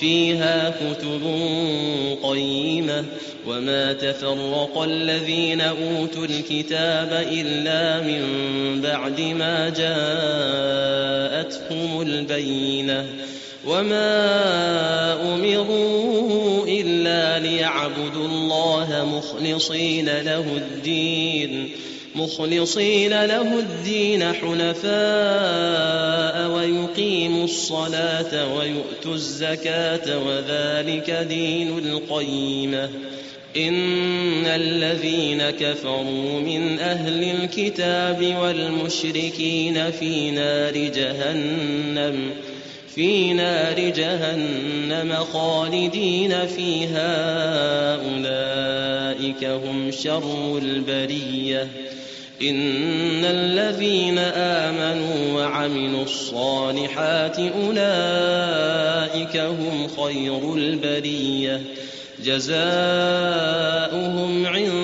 فيها كتب قيمة وما تفرق الذين أوتوا الكتاب إلا من بعد ما جاءتهم البينة وما أمروا إلا ليعبدوا الله مخلصين له الدين مخلصين له الدين حنفاء ويقيموا الصلاة ويؤتوا الزكاة وذلك دين القيمة إن الذين كفروا من أهل الكتاب والمشركين في نار جهنم في نار جهنم خالدين فيها أولئك هم شر البرية. إن الذين آمنوا وعملوا الصالحات أولئك هم خير البرية. جزاؤهم عند